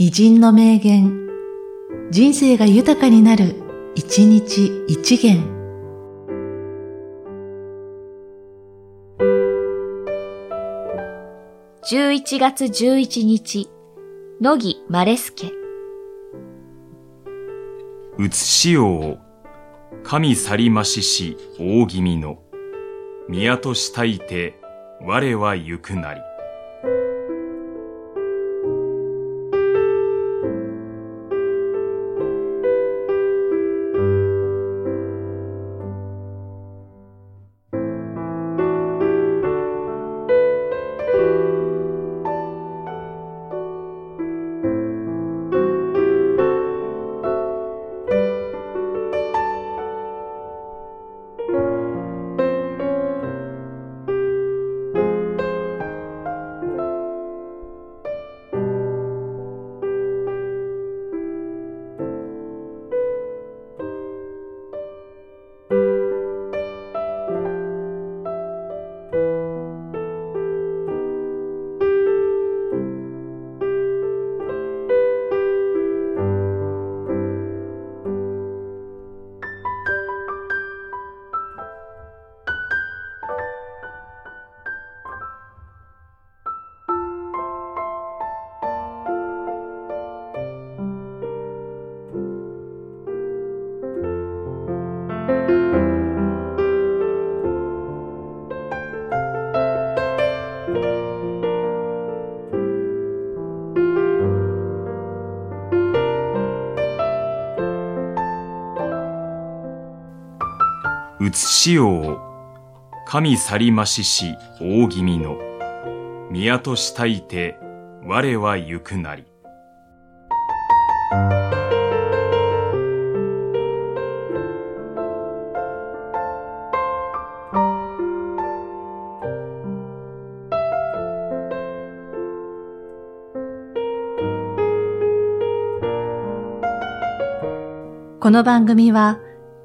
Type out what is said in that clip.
偉人の名言、人生が豊かになる、一日一元。11月11日、乃木マレスケ。うつしよう、神去りましし大気味の、宮としたいて、我は行くなり。うつしよう、神去りましし大気味の、宮としたいて、我は行くなり。この番組は、